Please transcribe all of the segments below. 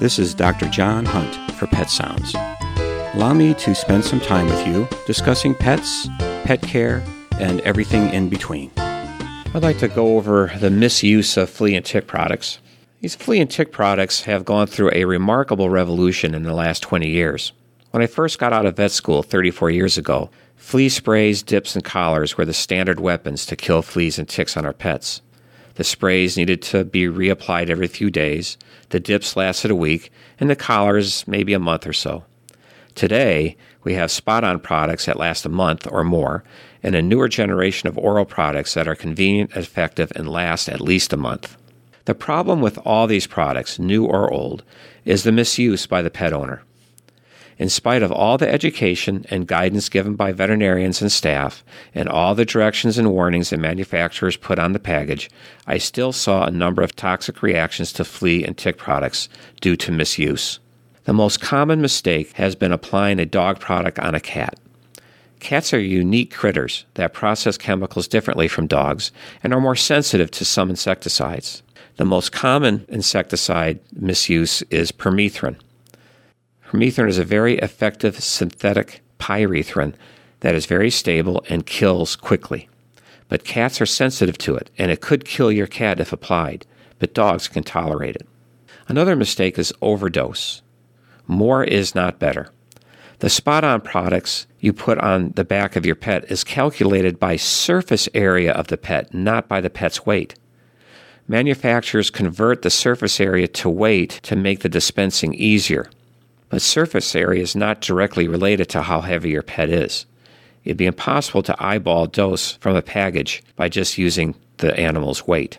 This is Dr. John Hunt for Pet Sounds. Allow me to spend some time with you discussing pets, pet care, and everything in between. I'd like to go over the misuse of flea and tick products. These flea and tick products have gone through a remarkable revolution in the last 20 years. When I first got out of vet school 34 years ago, flea sprays, dips, and collars were the standard weapons to kill fleas and ticks on our pets. The sprays needed to be reapplied every few days, the dips lasted a week, and the collars maybe a month or so. Today, we have spot on products that last a month or more, and a newer generation of oral products that are convenient, effective, and last at least a month. The problem with all these products, new or old, is the misuse by the pet owner. In spite of all the education and guidance given by veterinarians and staff, and all the directions and warnings the manufacturers put on the package, I still saw a number of toxic reactions to flea and tick products due to misuse. The most common mistake has been applying a dog product on a cat. Cats are unique critters that process chemicals differently from dogs and are more sensitive to some insecticides. The most common insecticide misuse is permethrin. Permethrin is a very effective synthetic pyrethrin that is very stable and kills quickly. But cats are sensitive to it, and it could kill your cat if applied, but dogs can tolerate it. Another mistake is overdose. More is not better. The spot on products you put on the back of your pet is calculated by surface area of the pet, not by the pet's weight. Manufacturers convert the surface area to weight to make the dispensing easier but surface area is not directly related to how heavy your pet is. It'd be impossible to eyeball dose from a package by just using the animal's weight.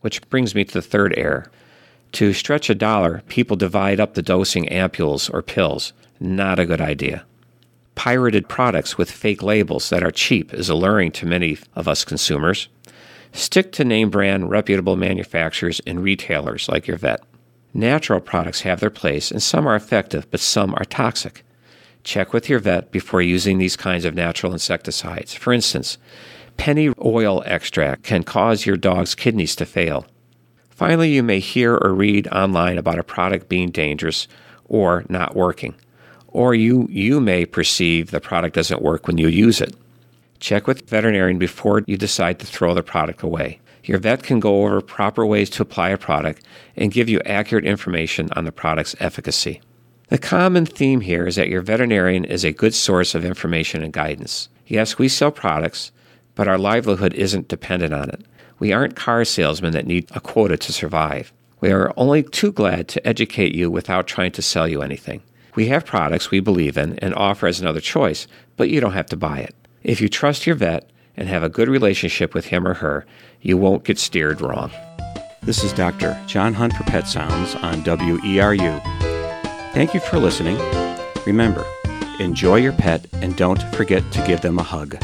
Which brings me to the third error. To stretch a dollar, people divide up the dosing ampules or pills. Not a good idea. Pirated products with fake labels that are cheap is alluring to many of us consumers. Stick to name brand, reputable manufacturers and retailers like your vet. Natural products have their place, and some are effective, but some are toxic. Check with your vet before using these kinds of natural insecticides. For instance, pennyroyal oil extract can cause your dog's kidneys to fail. Finally, you may hear or read online about a product being dangerous or not working, or you, you may perceive the product doesn't work when you use it. Check with veterinarian before you decide to throw the product away. Your vet can go over proper ways to apply a product and give you accurate information on the product's efficacy. The common theme here is that your veterinarian is a good source of information and guidance. Yes, we sell products, but our livelihood isn't dependent on it. We aren't car salesmen that need a quota to survive. We are only too glad to educate you without trying to sell you anything. We have products we believe in and offer as another choice, but you don't have to buy it. If you trust your vet, and have a good relationship with him or her, you won't get steered wrong. This is Dr. John Hunt for Pet Sounds on WERU. Thank you for listening. Remember, enjoy your pet and don't forget to give them a hug.